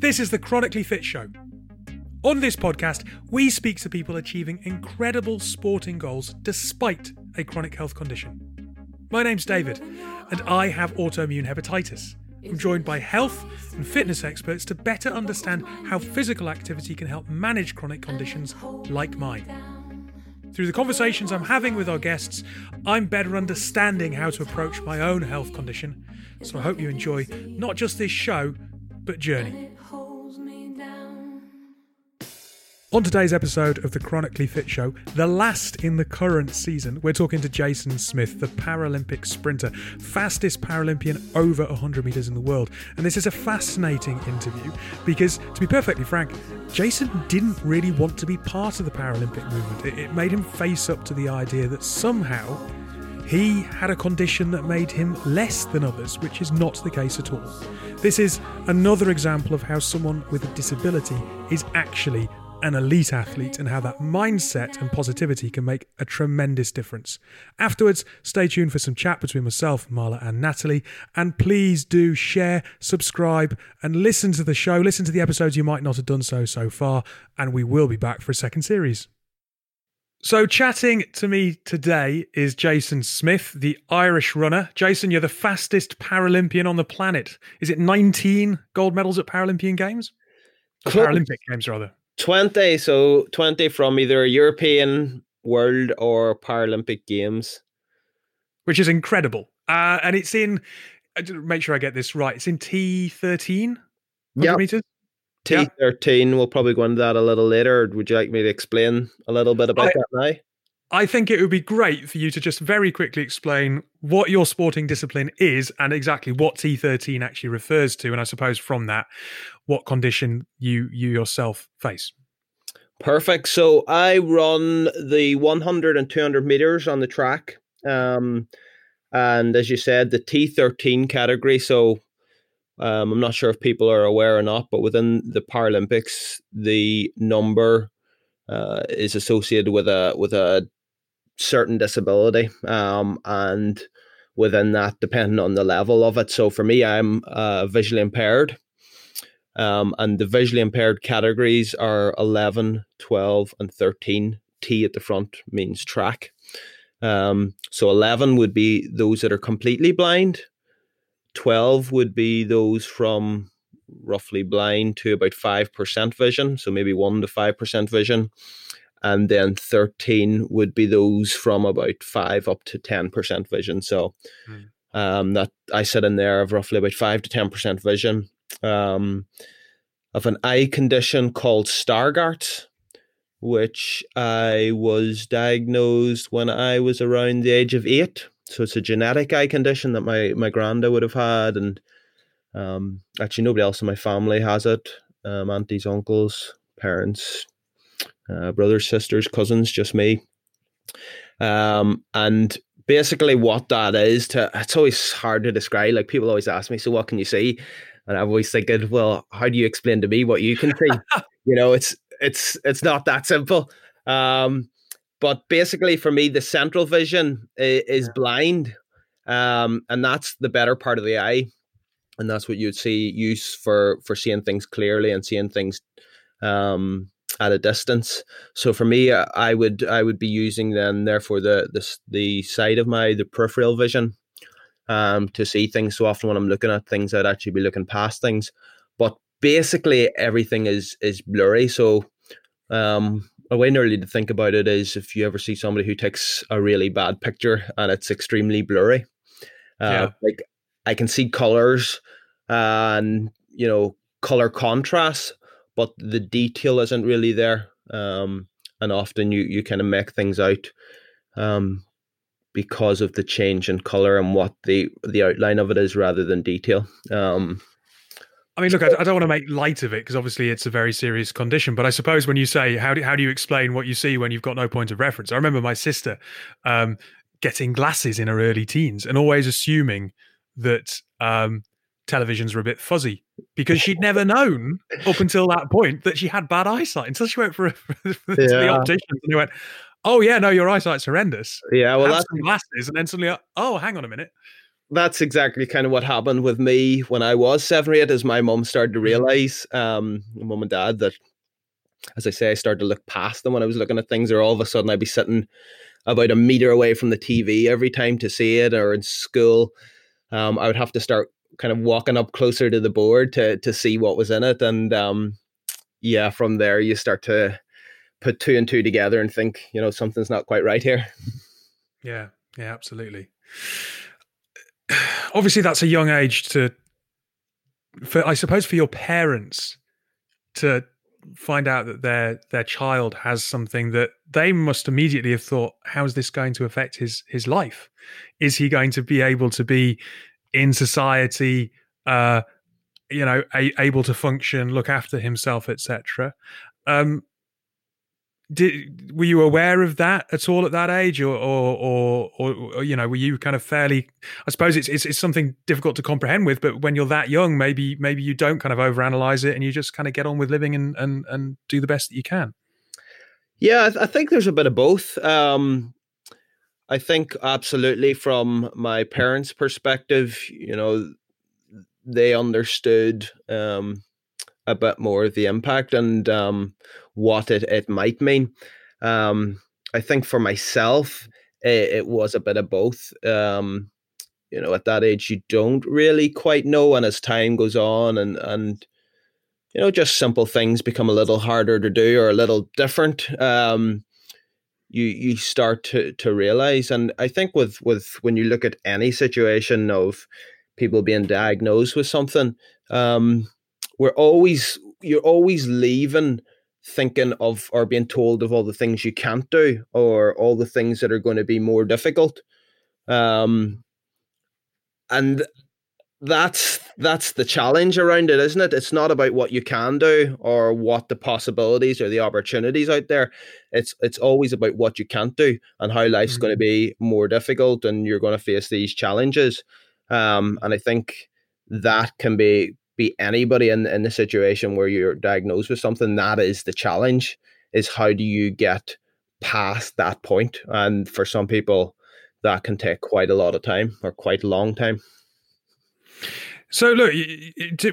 This is the Chronically Fit Show. On this podcast, we speak to people achieving incredible sporting goals despite a chronic health condition. My name's David, and I have autoimmune hepatitis. I'm joined by health and fitness experts to better understand how physical activity can help manage chronic conditions like mine. Through the conversations I'm having with our guests, I'm better understanding how to approach my own health condition. So I hope you enjoy not just this show, but Journey. On today's episode of the Chronically Fit Show, the last in the current season, we're talking to Jason Smith, the Paralympic sprinter, fastest Paralympian over 100 metres in the world. And this is a fascinating interview because, to be perfectly frank, Jason didn't really want to be part of the Paralympic movement. It, it made him face up to the idea that somehow he had a condition that made him less than others, which is not the case at all. This is another example of how someone with a disability is actually an elite athlete and how that mindset and positivity can make a tremendous difference. Afterwards, stay tuned for some chat between myself, Marla, and Natalie. And please do share, subscribe, and listen to the show. Listen to the episodes you might not have done so so far. And we will be back for a second series. So, chatting to me today is Jason Smith, the Irish runner. Jason, you're the fastest Paralympian on the planet. Is it 19 gold medals at Paralympian Games? Paralympic Games, rather. 20, so 20 from either European, World, or Paralympic Games. Which is incredible. Uh, and it's in, make sure I get this right, it's in T13 yeah. meters? T13, we'll probably go into that a little later. Would you like me to explain a little bit about I, that now? I think it would be great for you to just very quickly explain what your sporting discipline is and exactly what T13 actually refers to. And I suppose from that, what condition you you yourself face. Perfect. So I run the 100 and 200 meters on the track. Um, and as you said, the T13 category. So um, I'm not sure if people are aware or not, but within the Paralympics, the number uh, is associated with a with a certain disability, um, and within that, depending on the level of it. So for me, I'm uh, visually impaired, um, and the visually impaired categories are 11, 12, and 13. T at the front means track. Um, so 11 would be those that are completely blind. 12 would be those from roughly blind to about 5% vision, so maybe 1 to 5% vision. And then 13 would be those from about 5 up to 10% vision. So mm. um, that I sit in there of roughly about 5 to 10% vision. Um, of an eye condition called Stargardt, which I was diagnosed when I was around the age of eight. So it's a genetic eye condition that my my granda would have had, and um, actually nobody else in my family has it. Um, aunties, uncles, parents, uh, brothers, sisters, cousins, just me. Um, and basically, what that is to it's always hard to describe. Like people always ask me, so what can you see? And I'm always thinking, well, how do you explain to me what you can see? you know, it's it's it's not that simple. Um, but basically, for me, the central vision is, is blind, um, and that's the better part of the eye, and that's what you'd see use for for seeing things clearly and seeing things um, at a distance. So for me, uh, I would I would be using then therefore the the the side of my the peripheral vision um, to see things. So often when I'm looking at things, I'd actually be looking past things. But basically, everything is is blurry. So um, a way nearly to think about it is if you ever see somebody who takes a really bad picture and it's extremely blurry. Uh, yeah. Like I can see colors and you know color contrast, but the detail isn't really there. Um, and often you you kind of make things out um, because of the change in color and what the the outline of it is rather than detail. Um, I mean, look, I, I don't want to make light of it because obviously it's a very serious condition. But I suppose when you say how do how do you explain what you see when you've got no point of reference? I remember my sister um, getting glasses in her early teens and always assuming that um, televisions were a bit fuzzy because she'd never known up until that point that she had bad eyesight until she went for, a, for yeah. the optician and they went, "Oh yeah, no, your eyesight's horrendous." Yeah, well, Have that's glasses, and then suddenly, oh, hang on a minute. that's exactly kind of what happened with me when I was seven or eight. As my mum started to mm-hmm. realize, um, mum and dad, that as I say, I started to look past them when I was looking at things, or all of a sudden I'd be sitting about a meter away from the TV every time to see it, or in school, um, I would have to start kind of walking up closer to the board to to see what was in it, and um, yeah, from there you start to put two and two together and think, you know, something's not quite right here. Yeah, yeah, absolutely. Obviously, that's a young age to, for I suppose, for your parents to find out that their their child has something that they must immediately have thought how is this going to affect his his life is he going to be able to be in society uh you know a, able to function look after himself etc um did were you aware of that at all at that age or or, or or, you know were you kind of fairly i suppose it's, it's, it's something difficult to comprehend with but when you're that young maybe maybe you don't kind of overanalyze it and you just kind of get on with living and and and do the best that you can? Yeah i, th- I think there's a bit of both. Um i think absolutely from my parents perspective you know they understood um a bit more of the impact and um, what it, it might mean. Um, I think for myself, it, it, was a bit of both. Um, you know, at that age, you don't really quite know, and as time goes on, and and you know, just simple things become a little harder to do or a little different. Um, you you start to to realize, and I think with with when you look at any situation of people being diagnosed with something, um, we're always you're always leaving thinking of or being told of all the things you can't do or all the things that are going to be more difficult. Um and that's that's the challenge around it isn't it it's not about what you can do or what the possibilities or the opportunities out there it's it's always about what you can't do and how life's mm-hmm. going to be more difficult and you're going to face these challenges um and i think that can be be anybody in, in the situation where you're diagnosed with something. That is the challenge is how do you get past that point? And for some people, that can take quite a lot of time or quite a long time. So, look,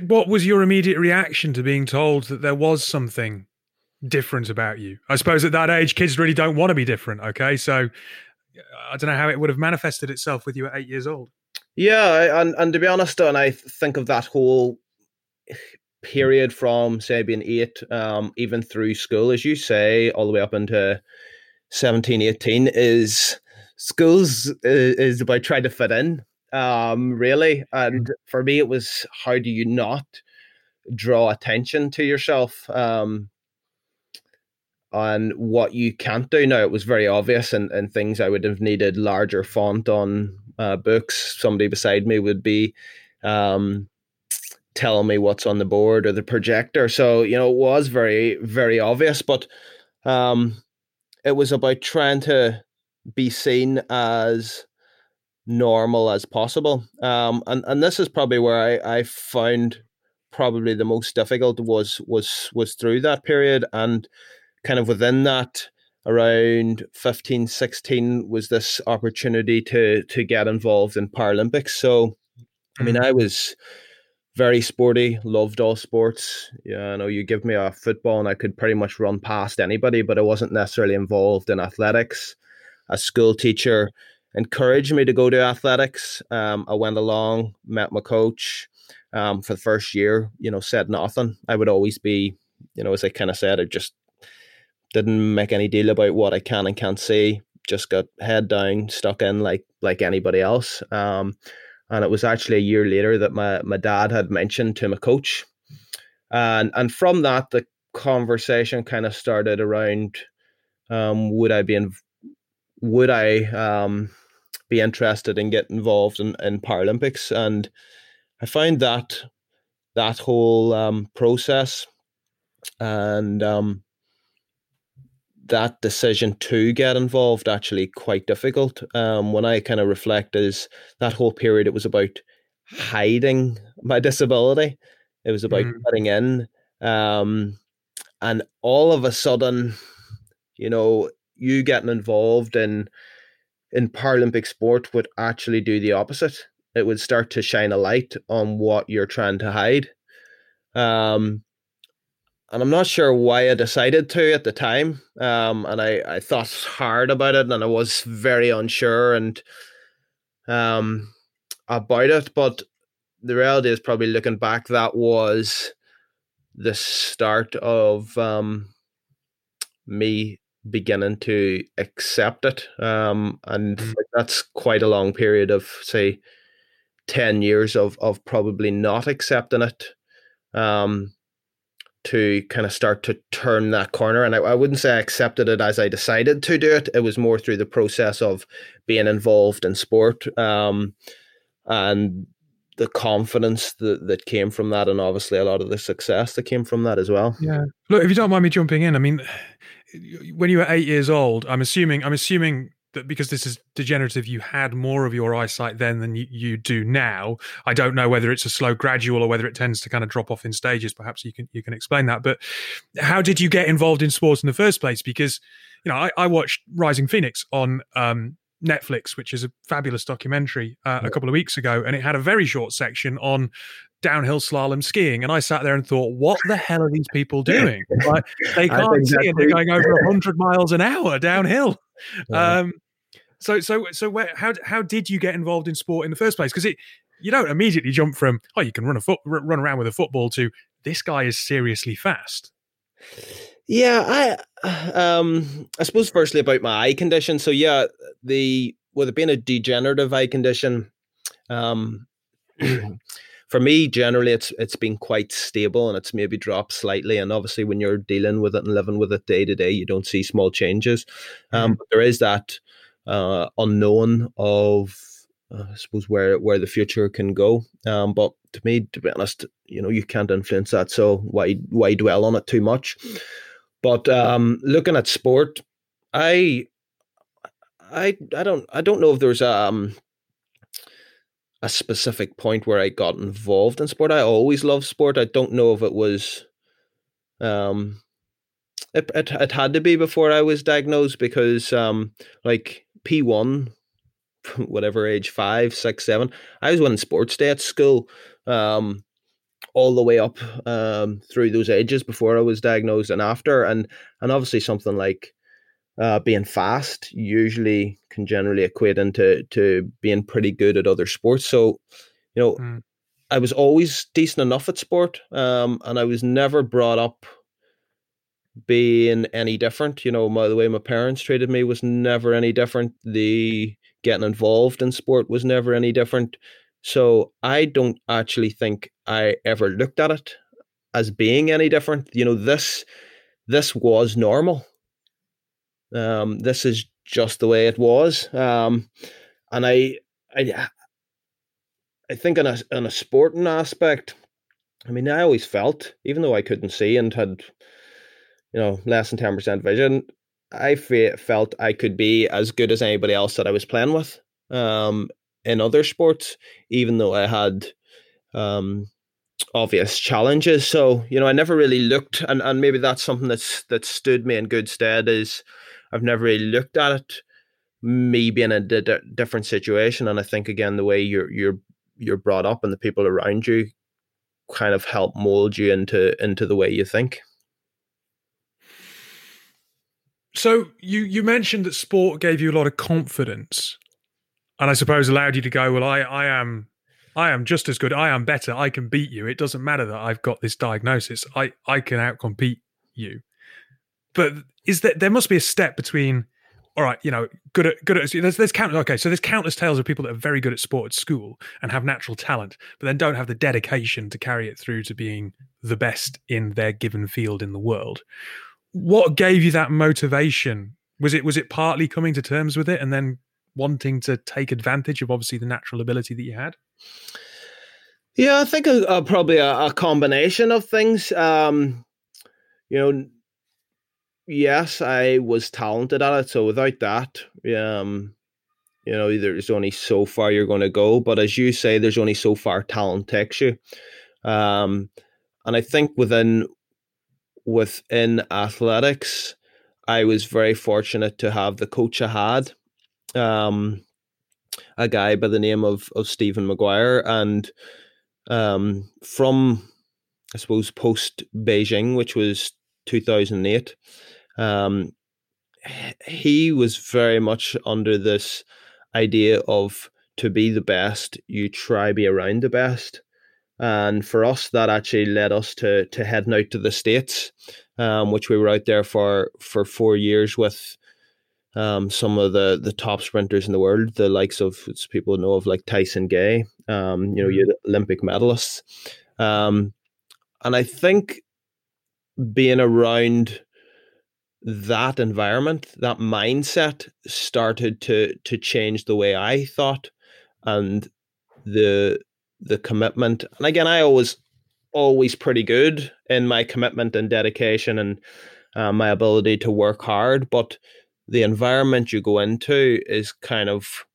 what was your immediate reaction to being told that there was something different about you? I suppose at that age, kids really don't want to be different. Okay, so I don't know how it would have manifested itself with you at eight years old. Yeah, and and to be honest, and I think of that whole period from say being eight, um, even through school, as you say, all the way up into 17, 18, is schools is, is about trying to fit in, um, really. And for me, it was how do you not draw attention to yourself? Um, on what you can't do now, it was very obvious, and, and things I would have needed larger font on uh, books. Somebody beside me would be um, telling me what's on the board or the projector. So, you know, it was very, very obvious, but um, it was about trying to be seen as normal as possible. Um, and, and this is probably where I, I found probably the most difficult was was was through that period and kind of within that around 15 16 was this opportunity to to get involved in paralympics so i mean mm. i was very sporty, loved all sports. Yeah, I know you give me a football and I could pretty much run past anybody, but I wasn't necessarily involved in athletics. A school teacher encouraged me to go to athletics. Um, I went along, met my coach um, for the first year, you know, said nothing. I would always be, you know, as I kind of said, I just didn't make any deal about what I can and can't see. Just got head down, stuck in like like anybody else. Um, and it was actually a year later that my, my dad had mentioned to my coach. And and from that the conversation kind of started around um, would I be in, would I um, be interested in get involved in, in Paralympics? And I found that that whole um, process and um, that decision to get involved actually quite difficult. Um, when I kind of reflect, is that whole period it was about hiding my disability. It was about mm. fitting in, um, and all of a sudden, you know, you getting involved in in Paralympic sport would actually do the opposite. it would start to shine a light on what you're trying to hide. Um, and I'm not sure why I decided to at the time. Um, and I, I thought hard about it, and I was very unsure and um about it. But the reality is, probably looking back, that was the start of um me beginning to accept it. Um, and mm. that's quite a long period of say ten years of of probably not accepting it. Um, to kind of start to turn that corner. And I, I, wouldn't say I accepted it as I decided to do it. It was more through the process of being involved in sport um, and the confidence that, that came from that, and obviously a lot of the success that came from that as well. Yeah. Look, if you don't mind me jumping in, I mean, when you were eight years old, I'm assuming I'm assuming that because this is degenerative, you had more of your eyesight then than you, you, do now. I don't know whether it's a slow gradual or whether it tends to kind of drop off in stages. Perhaps you can you can explain that. But how did you get involved in sports in the first place? Because you know I, I watched Rising Phoenix on um, Netflix, which is a fabulous documentary, uh, a couple of weeks ago, and it had a very short section on downhill slalom skiing, and I sat there and thought, "What the hell are these people doing? Like, they can't see, and they're going over hundred miles an hour downhill." Yeah. Um, so so so where how how did you get involved in sport in the first place? Because it you don't immediately jump from oh you can run a foot run around with a football to this guy is seriously fast. Yeah, I um I suppose firstly about my eye condition. So yeah, the with it being a degenerative eye condition, um for me generally it's it's been quite stable and it's maybe dropped slightly. And obviously when you're dealing with it and living with it day to day, you don't see small changes. Um mm-hmm. but there is that uh, unknown of uh, I suppose where where the future can go. Um, but to me, to be honest, you know, you can't influence that. So why why dwell on it too much? But um, looking at sport, I I I don't I don't know if there's um a specific point where I got involved in sport. I always loved sport. I don't know if it was um it, it, it had to be before I was diagnosed because um like P1, whatever age, five, six, seven, I was winning sports day at school. Um, all the way up um, through those ages before I was diagnosed and after, and and obviously something like uh, being fast usually can generally equate into to being pretty good at other sports. So, you know, mm. I was always decent enough at sport, um, and I was never brought up being any different. You know, my, the way my parents treated me was never any different. The getting involved in sport was never any different. So I don't actually think I ever looked at it as being any different. You know, this this was normal. Um, this is just the way it was. Um, and I, I, I think in a in a sporting aspect, I mean, I always felt, even though I couldn't see and had you know, less than 10% vision, I fe- felt I could be as good as anybody else that I was playing with um, in other sports, even though I had um, obvious challenges. So, you know, I never really looked, and, and maybe that's something that's that stood me in good stead is I've never really looked at it, me being in a d- different situation. And I think, again, the way you're, you're, you're brought up and the people around you kind of help mold you into into the way you think. So you you mentioned that sport gave you a lot of confidence, and I suppose allowed you to go. Well, I I am I am just as good. I am better. I can beat you. It doesn't matter that I've got this diagnosis. I I can outcompete you. But is that there must be a step between all right, you know, good at good at there's there's countless okay, so there's countless tales of people that are very good at sport at school and have natural talent, but then don't have the dedication to carry it through to being the best in their given field in the world what gave you that motivation? Was it was it partly coming to terms with it and then wanting to take advantage of obviously the natural ability that you had? Yeah, I think a, a, probably a, a, combination of things. Um, you know, yes, I was talented at it, so without that, um, you know, there's only so far you're going to go. But as you say, there's only so far talent takes you. Um, and I think within within athletics, I was very fortunate to have the coach I had. Um, a guy by the name of of Stephen Maguire, and um, from I suppose post Beijing, which was two thousand eight, um, he was very much under this idea of to be the best, you try be around the best. And for us, that actually led us to to heading out to the states, um, which we were out there for for four years with um, some of the the top sprinters in the world, the likes of people know of like Tyson Gay, um, you know, you mm-hmm. Olympic medalists, um, and I think being around that environment, that mindset, started to to change the way I thought, and the the commitment. And again, I always always pretty good in my commitment and dedication and uh, my ability to work hard, but the environment you go into is kind of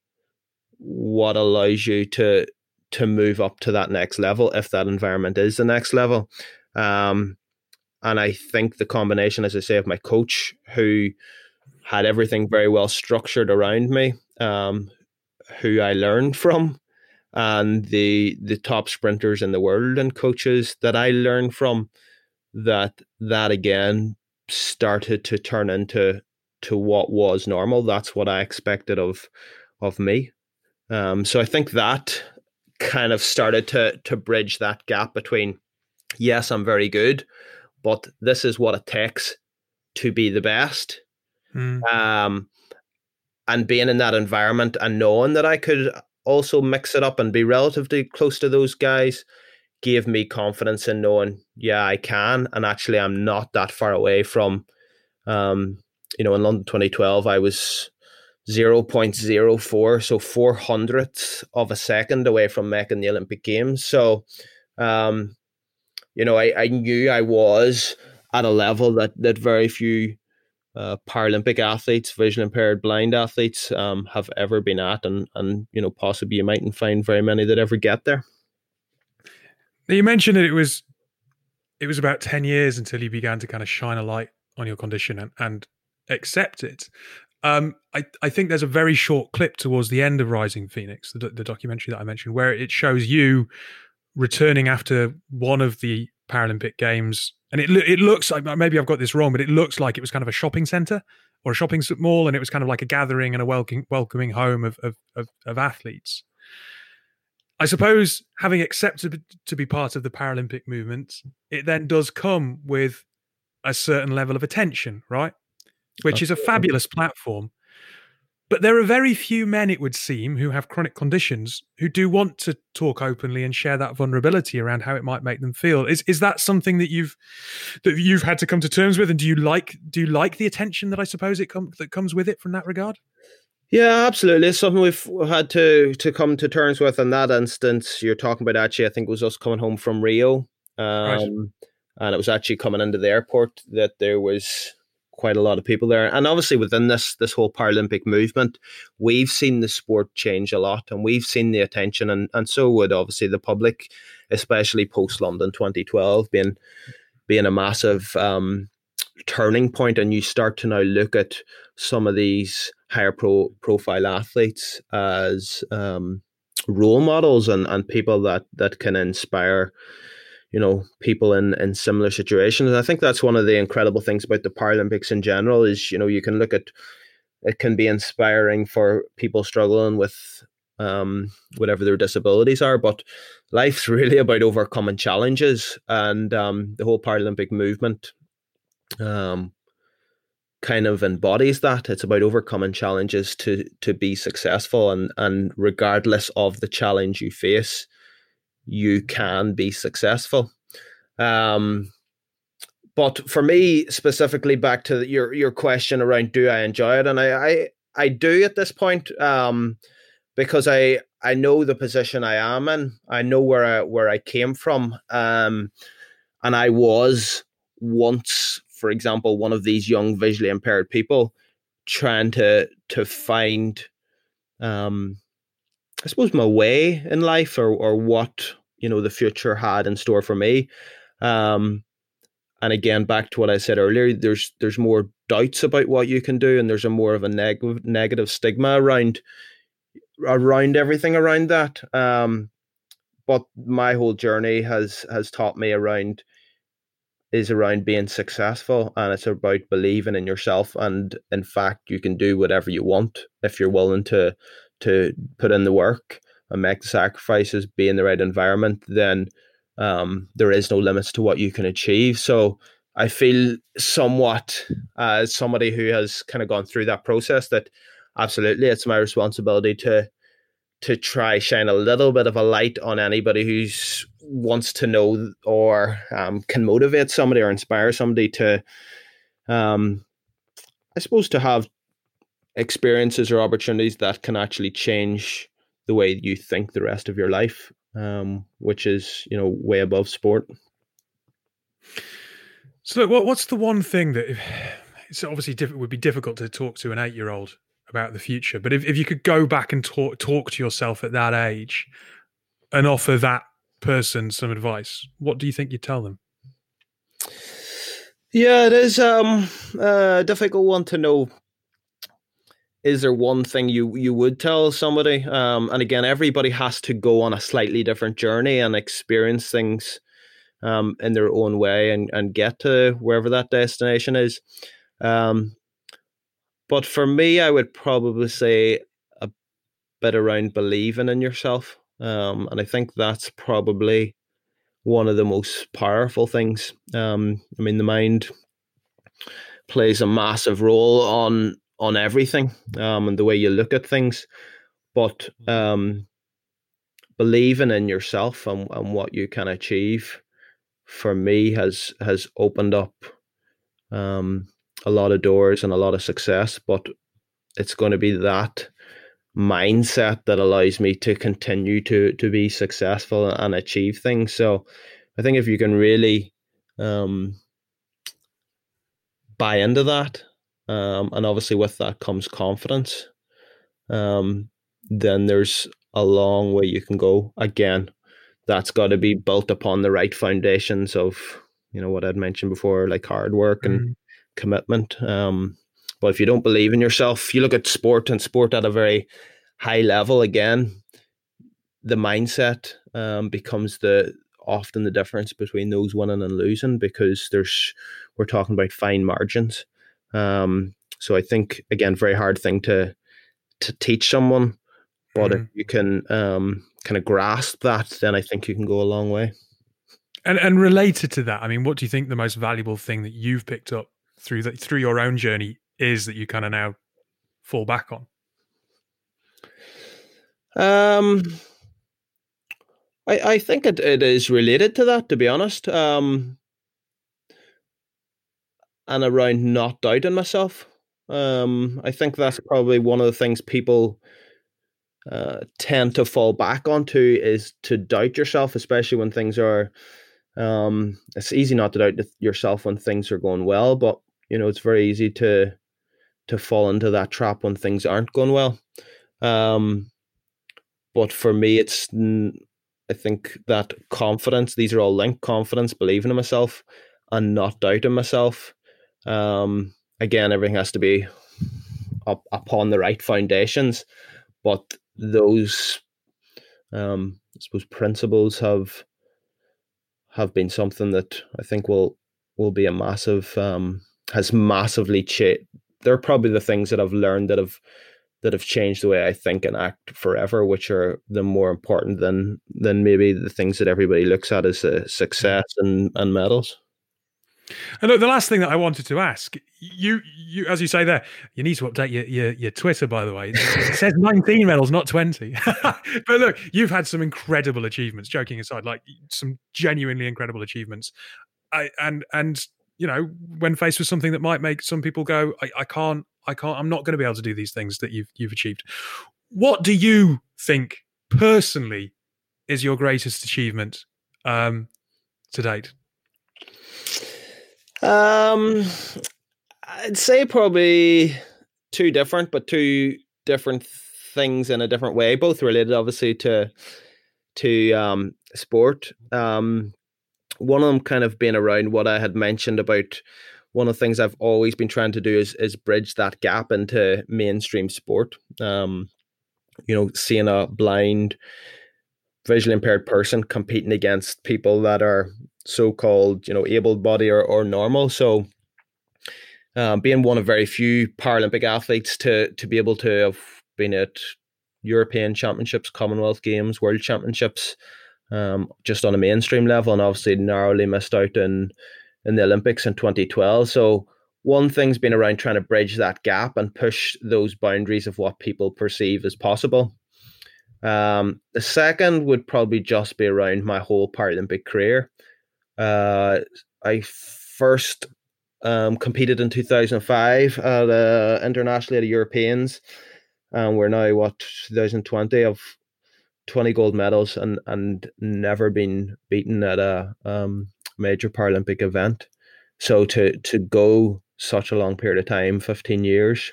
what allows you to to move up to that next level if that environment is the next level. Um, and I think the combination, as I say, of my coach who had everything very well structured around me, um, who I learned from, and the the top sprinters in the world and coaches that I learned from, that that again started to turn into to what was normal. That's what I expected of of me. Um, so I think that kind of started to to bridge that gap between yes, I'm very good, but this is what it takes to be the best. Mm. Um, and being in that environment and knowing that I could also mix it up and be relatively close to those guys gave me confidence in knowing, yeah, I can, and actually I'm not that far away from um, you know, in London 2012, I was 0.04, so four hundredths of a second away from making the Olympic Games. So, um, you know, I, I knew I was at a level that, that very few uh, Paralympic athletes, vision impaired, blind athletes um, have ever been at, and and you know possibly you mightn't find very many that ever get there. You mentioned that it was it was about ten years until you began to kind of shine a light on your condition and, and accept it. Um, I, I think there's a very short clip towards the end of Rising Phoenix, the, the documentary that I mentioned, where it shows you returning after one of the Paralympic Games, and it it looks like maybe I've got this wrong, but it looks like it was kind of a shopping center or a shopping mall, and it was kind of like a gathering and a welcoming welcoming home of of, of, of athletes. I suppose having accepted to be part of the Paralympic movement, it then does come with a certain level of attention, right? Which is a fabulous platform. But there are very few men, it would seem, who have chronic conditions who do want to talk openly and share that vulnerability around how it might make them feel. Is is that something that you've that you've had to come to terms with, and do you like do you like the attention that I suppose it com- that comes with it from that regard? Yeah, absolutely. It's something we've had to to come to terms with. In that instance, you're talking about actually, I think it was us coming home from Rio, um, right. and it was actually coming into the airport that there was quite a lot of people there. And obviously within this this whole Paralympic movement, we've seen the sport change a lot and we've seen the attention and, and so would obviously the public, especially post London twenty twelve being being a massive um, turning point and you start to now look at some of these higher pro profile athletes as um, role models and, and people that that can inspire you know people in in similar situations. And i think that's one of the incredible things about the paralympics in general is you know you can look at it can be inspiring for people struggling with um, whatever their disabilities are but life's really about overcoming challenges and um, the whole paralympic movement um, kind of embodies that. It's about overcoming challenges to to be successful and and regardless of the challenge you face you can be successful. Um, but for me specifically, back to your your question around do I enjoy it, and I I, I do at this point um, because I I know the position I am in. I know where I where I came from, um, and I was once, for example, one of these young visually impaired people trying to to find um, I suppose my way in life or or what you know the future had in store for me. Um, and again, back to what I said earlier, there's there's more doubts about what you can do, and there's a more of a negative negative stigma around around everything around that. Um, but my whole journey has has taught me around is around being successful and it's about believing in yourself and in fact you can do whatever you want if you're willing to to put in the work and make the sacrifices be in the right environment then um, there is no limits to what you can achieve. So i feel somewhat as somebody who has kind of gone through that process that absolutely it's my responsibility to to try shine a little bit of a light on anybody who's wants to know or um, can motivate somebody or inspire somebody to um, i suppose to have experiences or opportunities that can actually change the way you think the rest of your life um, which is you know way above sport so what, what's the one thing that it's obviously diff- would be difficult to talk to an eight year old about the future. But if, if you could go back and talk talk to yourself at that age and offer that person some advice, what do you think you'd tell them? Yeah, it is um, a difficult one to know. Is there one thing you you would tell somebody? Um, and again, everybody has to go on a slightly different journey and experience things um, in their own way and, and get to wherever that destination is. Um, but for me, I would probably say a bit around believing in yourself. Um, and I think that's probably one of the most powerful things. Um, I mean, the mind plays a massive role on on everything um, and the way you look at things. But um, believing in yourself and, and what you can achieve for me has has opened up um, a lot of doors and a lot of success, but it's going to be that mindset that allows me to continue to to be successful and achieve things. So I think if you can really um, buy into that, um, and obviously with that comes confidence, um, then there's a long way you can go. Again, that's got to be built upon the right foundations of you know what I'd mentioned before, like hard work and mm commitment. Um, but if you don't believe in yourself, you look at sport and sport at a very high level again, the mindset um, becomes the often the difference between those winning and losing because there's we're talking about fine margins. Um, so I think again, very hard thing to to teach someone, but mm-hmm. if you can um, kind of grasp that, then I think you can go a long way. And and related to that, I mean, what do you think the most valuable thing that you've picked up through the, through your own journey is that you kind of now fall back on? Um, I I think it, it is related to that, to be honest. Um, and around not doubting myself. Um, I think that's probably one of the things people uh, tend to fall back onto is to doubt yourself, especially when things are. Um, it's easy not to doubt yourself when things are going well, but you know, it's very easy to to fall into that trap when things aren't going well. Um, but for me, it's I think that confidence. These are all linked: confidence, believing in myself, and not doubting myself. Um, again, everything has to be up upon the right foundations, but those, um, I suppose, principles have have been something that I think will will be a massive um, has massively changed. They're probably the things that I've learned that have that have changed the way I think and act forever, which are the more important than than maybe the things that everybody looks at as a success and, and medals. And look, the last thing that I wanted to ask you, you as you say there, you need to update your your, your Twitter, by the way. It says 19 medals, not 20. but look, you've had some incredible achievements. Joking aside, like some genuinely incredible achievements. I, and and you know, when faced with something that might make some people go, I, I can't, I can't, I'm not going to be able to do these things that you've you've achieved. What do you think personally is your greatest achievement um, to date? Um, I'd say probably two different, but two different things in a different way. Both related, obviously, to to um, sport. Um, one of them kind of being around what I had mentioned about one of the things I've always been trying to do is is bridge that gap into mainstream sport. Um, you know, seeing a blind, visually impaired person competing against people that are so-called, you know, able-bodied or, or normal. So, um, being one of very few Paralympic athletes to to be able to have been at European Championships, Commonwealth Games, World Championships, um, just on a mainstream level, and obviously narrowly missed out in in the Olympics in 2012. So one thing's been around trying to bridge that gap and push those boundaries of what people perceive as possible. Um, the second would probably just be around my whole Paralympic career. Uh, I first um, competed in 2005 at uh, internationally at the Europeans, and we're now what 2020 of 20 gold medals and and never been beaten at a um, major Paralympic event. So to to go such a long period of time, 15 years.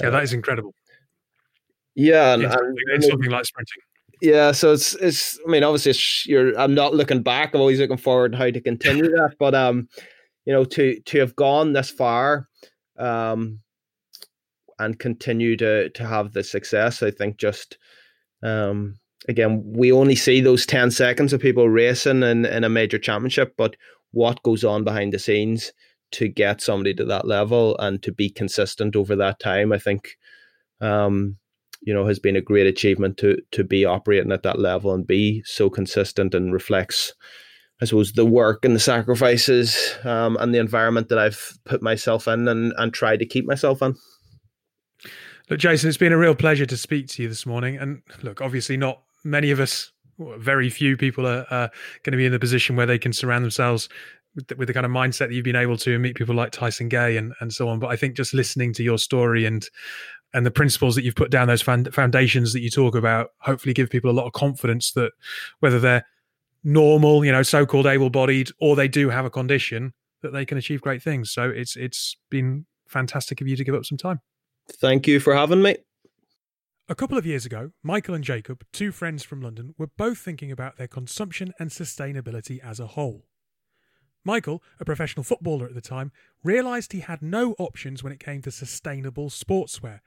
Yeah, uh, that is incredible. Yeah, and, and, it's something like sprinting. Yeah, so it's it's. I mean, obviously, you're. I'm not looking back. I'm always looking forward how to continue that. But um, you know, to to have gone this far, um, and continue to to have the success, I think just um, again, we only see those ten seconds of people racing in in a major championship, but what goes on behind the scenes to get somebody to that level and to be consistent over that time, I think, um, you know, has been a great achievement to to be operating at that level and be so consistent and reflects, I suppose, the work and the sacrifices um, and the environment that I've put myself in and and tried to keep myself in. Look, Jason, it's been a real pleasure to speak to you this morning. And look, obviously, not many of us, very few people are, going to be in the position where they can surround themselves with the, with the, kind of mindset that you've been able to meet people like Tyson Gay and, and so on. But I think just listening to your story and and the principles that you've put down, those foundations that you talk about, hopefully give people a lot of confidence that whether they're normal, you know, so-called able-bodied, or they do have a condition, that they can achieve great things. So it's it's been fantastic of you to give up some time. Thank you for having me. A couple of years ago, Michael and Jacob, two friends from London, were both thinking about their consumption and sustainability as a whole. Michael, a professional footballer at the time, realised he had no options when it came to sustainable sportswear.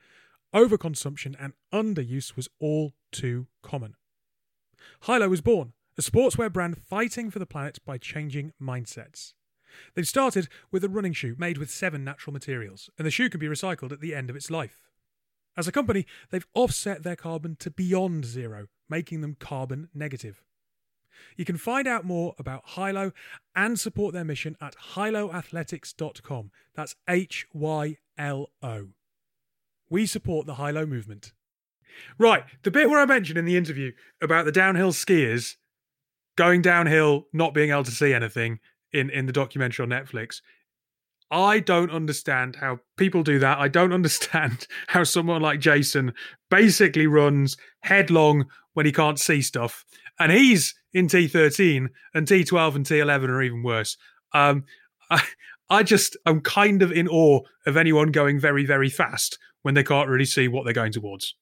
Overconsumption and underuse was all too common. Hylo was born, a sportswear brand fighting for the planet by changing mindsets. They've started with a running shoe made with seven natural materials, and the shoe can be recycled at the end of its life. As a company, they've offset their carbon to beyond zero, making them carbon negative. You can find out more about Hylo and support their mission at hyloathletics.com. That's H Y L O. We support the Hylo movement. Right, the bit where I mentioned in the interview about the downhill skiers going downhill, not being able to see anything in, in the documentary on Netflix. I don't understand how people do that. I don't understand how someone like Jason basically runs headlong when he can't see stuff. And he's in T13 and T12 and T11 are even worse. Um, I, I just, I'm kind of in awe of anyone going very, very fast when they can't really see what they're going towards.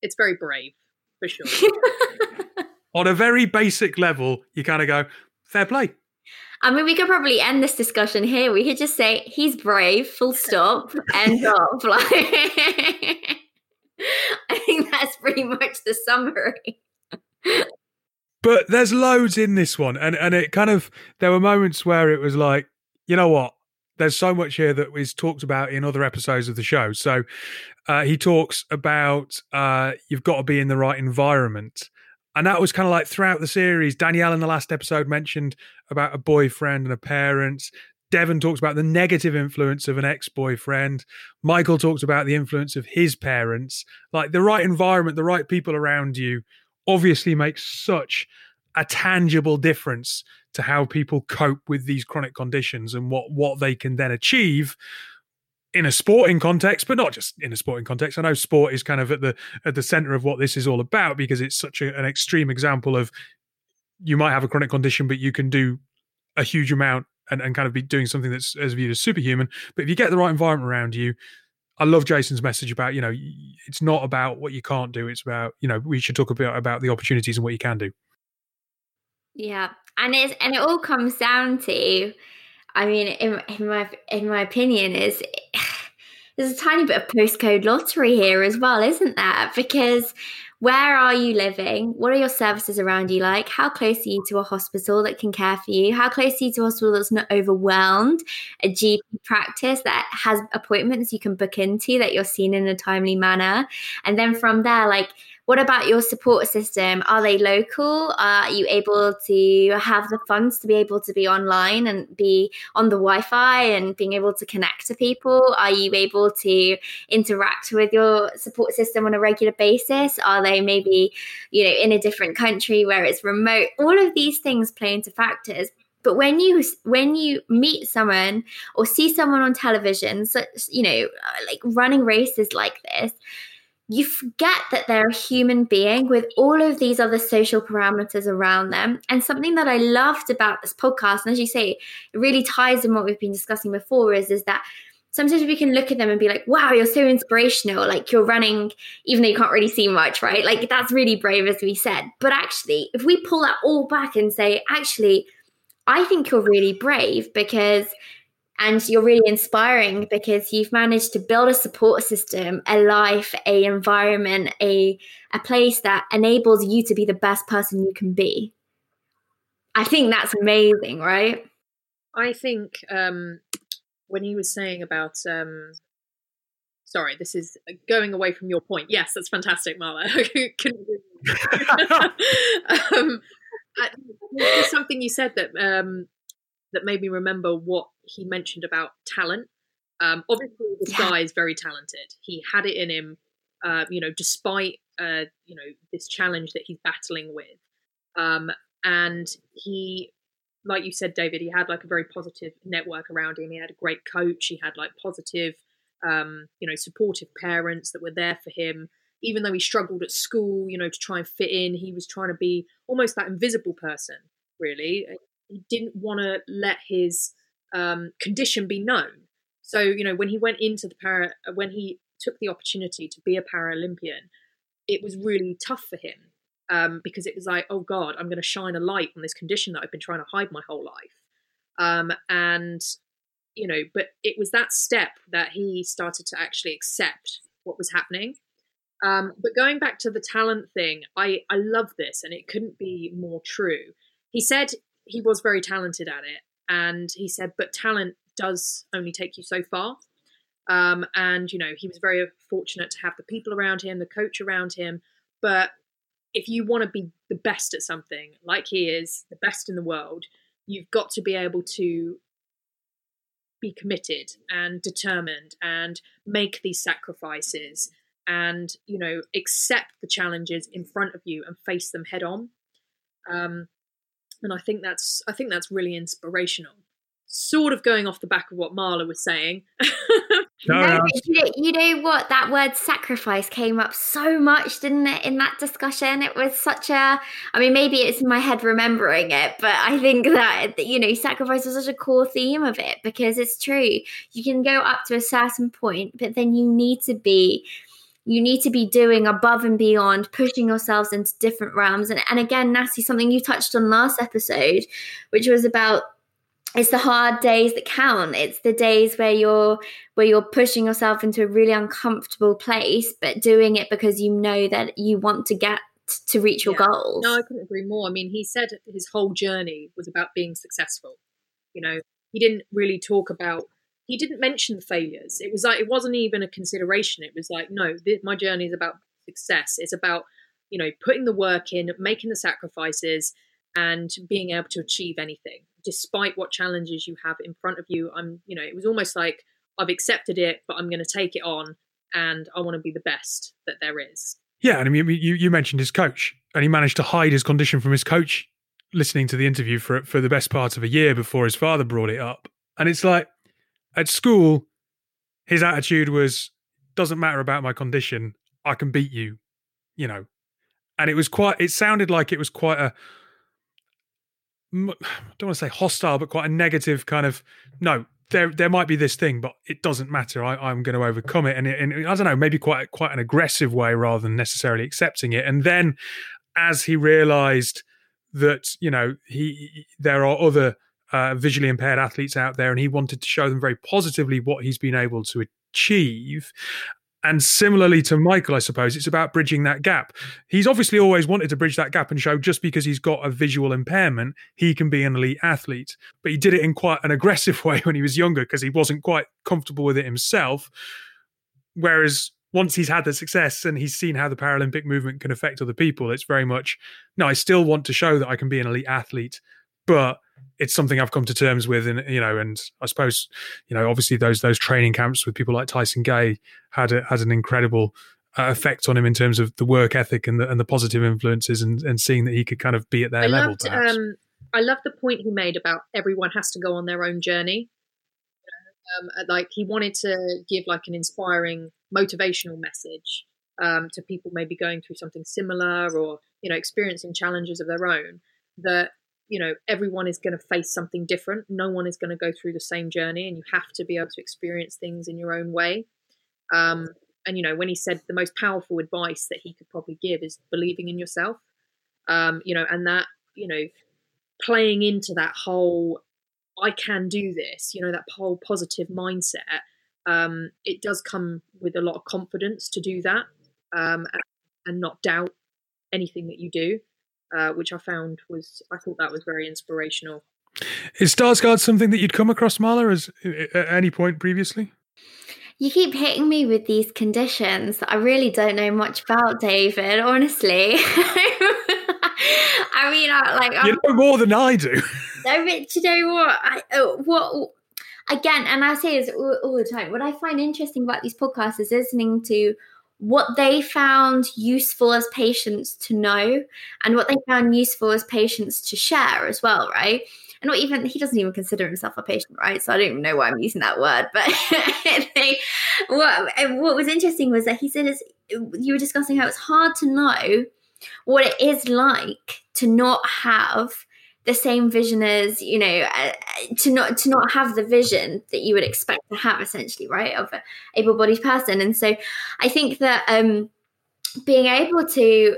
It's very brave, for sure. On a very basic level, you kind of go, fair play. I mean, we could probably end this discussion here. We could just say he's brave, full stop, end of. Like, I think that's pretty much the summary. But there's loads in this one, and and it kind of there were moments where it was like, you know what? There's so much here that is talked about in other episodes of the show. So uh, he talks about uh, you've got to be in the right environment. And that was kind of like throughout the series. Danielle in the last episode mentioned about a boyfriend and a parent. Devon talks about the negative influence of an ex boyfriend. Michael talks about the influence of his parents. Like the right environment, the right people around you obviously makes such a tangible difference to how people cope with these chronic conditions and what what they can then achieve in a sporting context, but not just in a sporting context. I know sport is kind of at the at the center of what this is all about because it's such a, an extreme example of you might have a chronic condition, but you can do a huge amount and, and kind of be doing something that's as viewed as superhuman. But if you get the right environment around you, I love Jason's message about, you know, it's not about what you can't do. It's about, you know, we should talk about about the opportunities and what you can do. Yeah. And it's and it all comes down to I mean, in, in my in my opinion, is there's a tiny bit of postcode lottery here as well, isn't there? Because where are you living? What are your services around you like? How close are you to a hospital that can care for you? How close are you to a hospital that's not overwhelmed? A GP practice that has appointments you can book into that you're seen in a timely manner. And then from there, like, what about your support system? Are they local? Are you able to have the funds to be able to be online and be on the Wi Fi and being able to connect to people? Are you able to interact with your support system on a regular basis? Are they maybe, you know, in a different country where it's remote? All of these things play into factors but when you when you meet someone or see someone on television so you know uh, like running races like this you forget that they're a human being with all of these other social parameters around them. And something that I loved about this podcast, and as you say, it really ties in what we've been discussing before, is, is that sometimes we can look at them and be like, wow, you're so inspirational. Like you're running, even though you can't really see much, right? Like that's really brave, as we said. But actually, if we pull that all back and say, actually, I think you're really brave because and you're really inspiring because you've managed to build a support system a life a environment a a place that enables you to be the best person you can be. I think that's amazing right? I think um when he was saying about um sorry this is going away from your point. Yes that's fantastic marla. Um, there's something you said that um that made me remember what he mentioned about talent. Um, obviously, this yeah. guy is very talented. He had it in him, uh, you know, despite uh, you know this challenge that he's battling with. Um, and he, like you said, David, he had like a very positive network around him. He had a great coach. He had like positive, um, you know, supportive parents that were there for him. Even though he struggled at school, you know, to try and fit in, he was trying to be almost that invisible person. Really, he didn't want to let his um, condition be known. So you know when he went into the para, when he took the opportunity to be a Paralympian, it was really tough for him um, because it was like, oh God, I'm going to shine a light on this condition that I've been trying to hide my whole life. Um, and you know, but it was that step that he started to actually accept what was happening. Um, but going back to the talent thing, I I love this, and it couldn't be more true. He said he was very talented at it, and he said, but talent does only take you so far. Um, and you know, he was very fortunate to have the people around him, the coach around him. But if you want to be the best at something, like he is, the best in the world, you've got to be able to be committed and determined and make these sacrifices and you know accept the challenges in front of you and face them head on um, and I think that's I think that's really inspirational. Sort of going off the back of what Marla was saying. no, no. You, know, what? That word sacrifice came up so much, didn't it, in that discussion? It was such a, I mean, maybe it's in my head remembering it, but I think that, you know, sacrifice was such a core theme of it because it's true. You can go up to a certain point, but then you need to be you need to be doing above and beyond, pushing yourselves into different realms. And, and again, Natty, something you touched on last episode, which was about it's the hard days that count. It's the days where you're where you're pushing yourself into a really uncomfortable place, but doing it because you know that you want to get to reach your yeah. goals. No, I couldn't agree more. I mean, he said his whole journey was about being successful. You know, he didn't really talk about he didn't mention the failures. It was like it wasn't even a consideration. It was like, no, my journey is about success. It's about you know putting the work in, making the sacrifices, and being able to achieve anything despite what challenges you have in front of you. I'm, you know, it was almost like I've accepted it, but I'm going to take it on, and I want to be the best that there is. Yeah, and I mean, you you mentioned his coach, and he managed to hide his condition from his coach. Listening to the interview for for the best part of a year before his father brought it up, and it's like at school, his attitude was, doesn't matter about my condition, I can beat you, you know. And it was quite, it sounded like it was quite a, I don't want to say hostile, but quite a negative kind of, no, there there might be this thing, but it doesn't matter. I, am going to overcome it, and, it, and I don't know, maybe quite quite an aggressive way rather than necessarily accepting it. And then, as he realised that you know he there are other uh, visually impaired athletes out there, and he wanted to show them very positively what he's been able to achieve. And similarly to Michael, I suppose it's about bridging that gap. He's obviously always wanted to bridge that gap and show just because he's got a visual impairment, he can be an elite athlete. But he did it in quite an aggressive way when he was younger because he wasn't quite comfortable with it himself. Whereas once he's had the success and he's seen how the Paralympic movement can affect other people, it's very much, no, I still want to show that I can be an elite athlete, but it's something I've come to terms with, and you know, and I suppose, you know, obviously those those training camps with people like Tyson Gay had a, had an incredible uh, effect on him in terms of the work ethic and the and the positive influences, and and seeing that he could kind of be at their I level. loved, um, I love the point he made about everyone has to go on their own journey. Um, like he wanted to give like an inspiring, motivational message um, to people maybe going through something similar or you know experiencing challenges of their own. That you know everyone is going to face something different. No one is going to go through the same journey, and you have to be able to experience things in your own way. Um, and you know when he said the most powerful advice that he could probably give is believing in yourself. Um, you know, and that you know playing into that whole I can do this, you know, that whole positive mindset, um, it does come with a lot of confidence to do that um, and, and not doubt anything that you do, uh, which I found was, I thought that was very inspirational. Is Stargardt something that you'd come across, Marla, as at any point previously? You keep hitting me with these conditions that I really don't know much about, David. Honestly, I mean, I, like you know more than I do. No, but you know what? I, uh, what again, and I say this all, all the time. What I find interesting about these podcasts is listening to what they found useful as patients to know and what they found useful as patients to share as well, right? And not even he doesn't even consider himself a patient, right? So I don't even know why I'm using that word. But they, what what was interesting was that he said is you were discussing how it's hard to know what it is like to not have the same vision as you know uh, to not to not have the vision that you would expect to have essentially right of a able-bodied person. And so i think that um being able to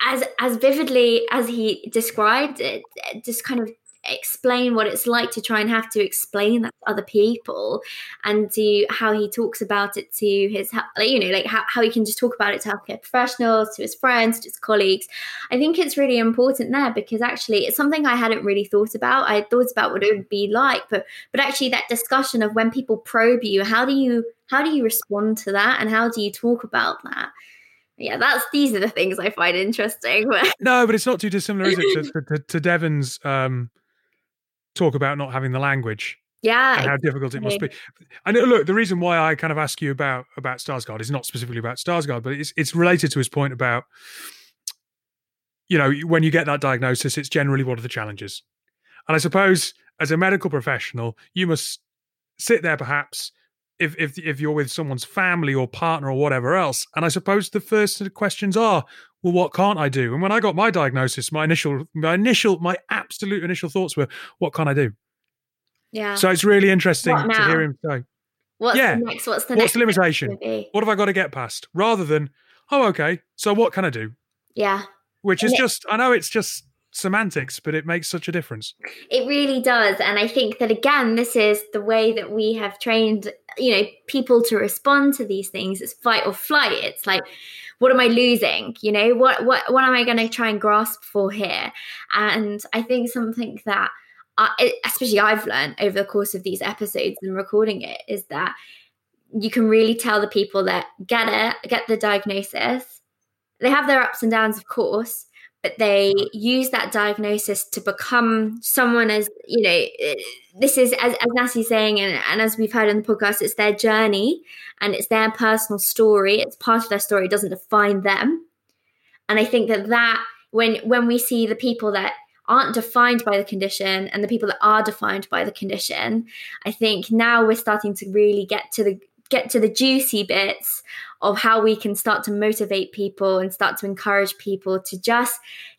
as as vividly as he described it just kind of explain what it's like to try and have to explain that to other people and to how he talks about it to his you know like how, how he can just talk about it to healthcare professionals to his friends to his colleagues. I think it's really important there because actually it's something i hadn't really thought about. I thought about what it would be like but but actually that discussion of when people probe you how do you how do you respond to that and how do you talk about that? Yeah, that's these are the things I find interesting. no, but it's not too dissimilar, is it, to, to, to Devon's um, talk about not having the language. Yeah, and how difficult it must be. And uh, look, the reason why I kind of ask you about about Stargardt is not specifically about Stargardt, but it's it's related to his point about you know when you get that diagnosis, it's generally what are the challenges. And I suppose as a medical professional, you must sit there perhaps if if if you're with someone's family or partner or whatever else. And I suppose the first questions are, well, what can't I do? And when I got my diagnosis, my initial, my initial, my absolute initial thoughts were, what can I do? Yeah. So it's really interesting to hear him say, What's yeah, the next? What's the what's next the limitation? What have I got to get past? Rather than, oh, okay, so what can I do? Yeah. Which is just, I know it's just semantics, but it makes such a difference. It really does. And I think that, again, this is the way that we have trained, you know, people to respond to these things. It's fight or flight. It's like, what am I losing? You know, what what what am I going to try and grasp for here? And I think something that, I, especially I've learned over the course of these episodes and recording it, is that you can really tell the people that get it, get the diagnosis. They have their ups and downs, of course, but they use that diagnosis to become someone as you know this is as, as Nassie's saying and, and as we've heard in the podcast it's their journey and it's their personal story. It's part of their story. It doesn't define them. And i think that that when when we see the people that aren't defined by the condition and the people that are defined by the condition i think now we're starting to really get to the get to the juicy bits of how we can start to motivate people and start to encourage people to just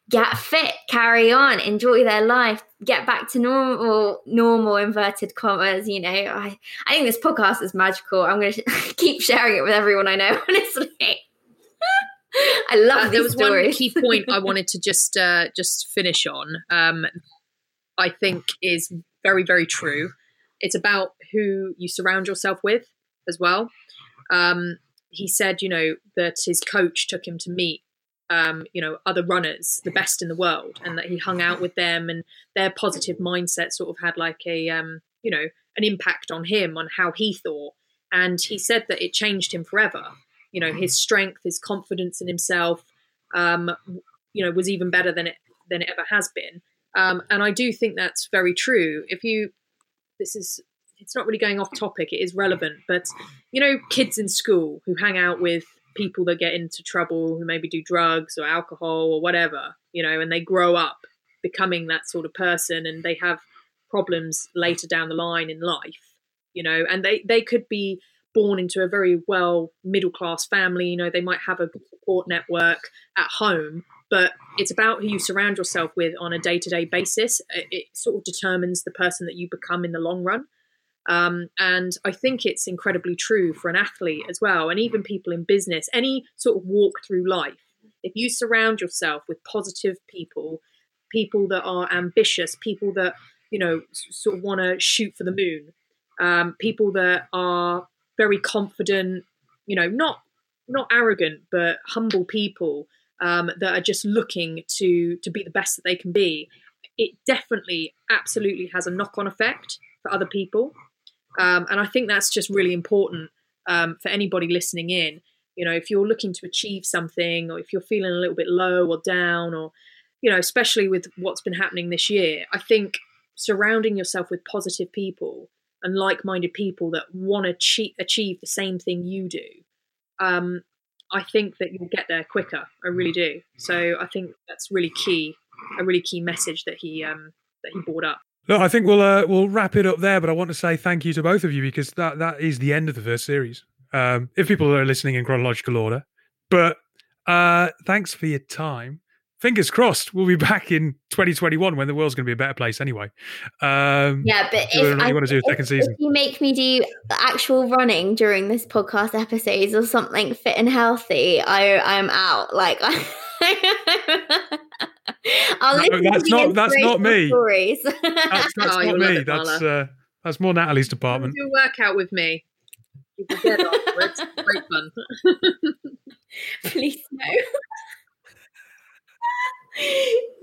get fit, carry on, enjoy their life, get back to normal, normal inverted commas. You know, I, I think this podcast is magical. I'm going to keep sharing it with everyone I know, honestly. I love uh, There was stories. one key point I wanted to just uh, just finish on. Um, I think is very very true. It's about who you surround yourself with. as well. Um, he said, you know, that his coach took him to meet, um, you know, other runners, the best in the world, and that he hung out with them, and their positive mindset sort of had like a, um, you know, an impact on him on how he thought. And he said that it changed him forever. You know, his strength, his confidence in himself, um, you know, was even better than it than it ever has been. Um, and I do think that's very true. If you, this is it's not really going off topic, it is relevant, but you know, kids in school who hang out with people that get into trouble, who maybe do drugs or alcohol or whatever, you know, and they grow up becoming that sort of person and they have problems later down the line in life, you know, and they, they could be born into a very well middle class family, you know, they might have a support network at home, but it's about who you surround yourself with on a day to day basis. It sort of determines the person that you become in the long run. Um, and I think it's incredibly true for an athlete as well, and even people in business, any sort of walk through life. If you surround yourself with positive people, people that are ambitious, people that you know sort of want to shoot for the moon, um, people that are very confident, you know, not not arrogant but humble people um, that are just looking to to be the best that they can be. It definitely, absolutely has a knock on effect for other people. Um, and I think that's just really important um, for anybody listening in. You know, if you're looking to achieve something, or if you're feeling a little bit low or down, or you know, especially with what's been happening this year, I think surrounding yourself with positive people and like-minded people that want to achieve, achieve the same thing you do, um, I think that you'll get there quicker. I really do. So I think that's really key, a really key message that he um, that he brought up. Look, I think we'll uh, we'll wrap it up there, but I want to say thank you to both of you because that that is the end of the first series. Um, if people are listening in chronological order, but uh, thanks for your time. Fingers crossed, we'll be back in 2021 when the world's going to be a better place anyway. Um, yeah, but if you want to do a second if, season, if you make me do actual running during this podcast episodes or something fit and healthy, I I'm out. Like. I'll no, that's not that's not me. Stories. That's, that's oh, not me. That's uh, that's more Natalie's department. Do a workout with me. You can get afterwards. Great fun. Please no.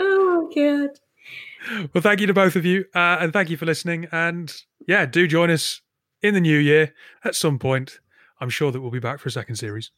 oh my god. Well, thank you to both of you, uh, and thank you for listening. And yeah, do join us in the new year at some point. I'm sure that we'll be back for a second series.